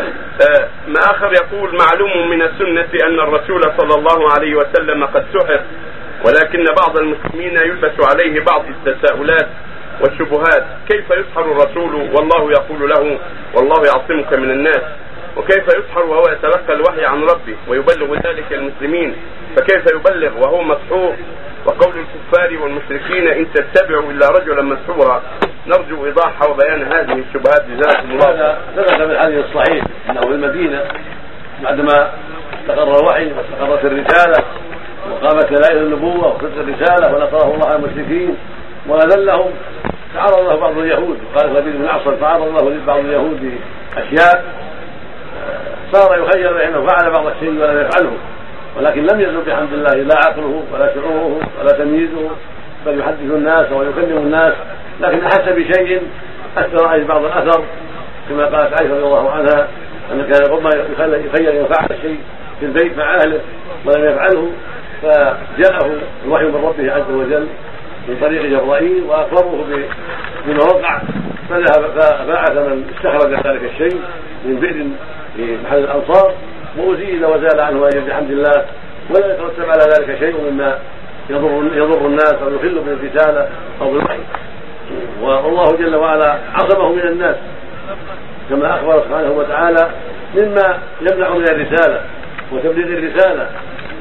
آه، ما آخر يقول معلوم من السنة أن الرسول صلى الله عليه وسلم قد سحر ولكن بعض المسلمين يلبس عليه بعض التساؤلات والشبهات. كيف يسحر الرسول؟ والله يقول له والله يعصمك من الناس. وكيف يسحر وهو يتلقى الوحي عن ربه ويبلغ ذلك المسلمين؟ فكيف يبلغ وهو مسحور؟ وقول الكفار والمشركين إن تتبعوا إلا رجلا مسحورا. نرجو إيضاح وبيان هذه الشبهات. جزاكم الله هذا في الحديث الصحيح انه في المدينة بعدما استقر الوحي واستقرت الرسالة وقامت دلائل النبوة وصدق الرسالة ونصره الله على المشركين وأذلهم تعرض له بعض اليهود. وقال لبيد بن عصر تعرض له بعض اليهود باشياء صار يخير بأنه فعل بعض الشيء ولم يفعله ولكن لم يزل بحمد الله لا عقله ولا شعوره ولا تمييزه بل يحدث الناس ويكلم الناس لكن أحس بشيء اثر عليه بعض الأثر كما قالت عائشة رضي الله عنها أن كان ربما يخير ان فعل الشيء في البيت مع أهله ولم يفعله فجاءه الوحي من ربه عز وجل من طريق جبرائيل وأخبره بما وقع فذهب فبعث من استخرج ذلك الشيء من بئر في محل الأنصار وأزيل وزال عنه أجل بحمد الله ولا يترتب على ذلك شيء مما يضر يضر الناس أو يخل بالرساله أو بالوحي. والله جل وعلا عصمه من الناس. كما أخبر سبحانه وتعالى مما يمنع من الرسالة وتبليغ الرسالة.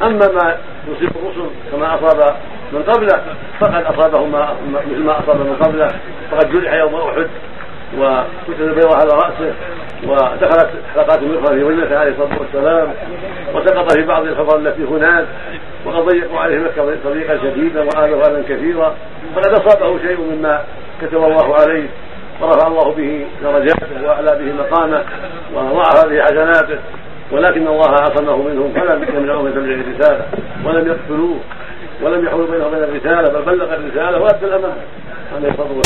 أما ما يصيب الرسل كما أصاب من قبله فقد أصابه ما مثل ما أصاب من قبله. فقد جرح يوم أحد وكتب البيضة على رأسه ودخلت حلقات الأخرى في وجهه عليه الصلاة والسلام وسقط في بعض الحفر التي هناك وقد ضيقوا عليه مكة طريقا شديدا وآلوا آلا كثيرا. فقد أصابه شيء مما كتب الله عليه. ورفع الله به درجاته وأعلى به مقامه وضاعف به حسناته. ولكن الله عصمه منهم فلم يمنعه من تبليغ الرسالة ولم يقتلوه ولم يحول بينه وبين الرسالة بل بلغ الرسالة وأدى الأمانة. عليه والسلام.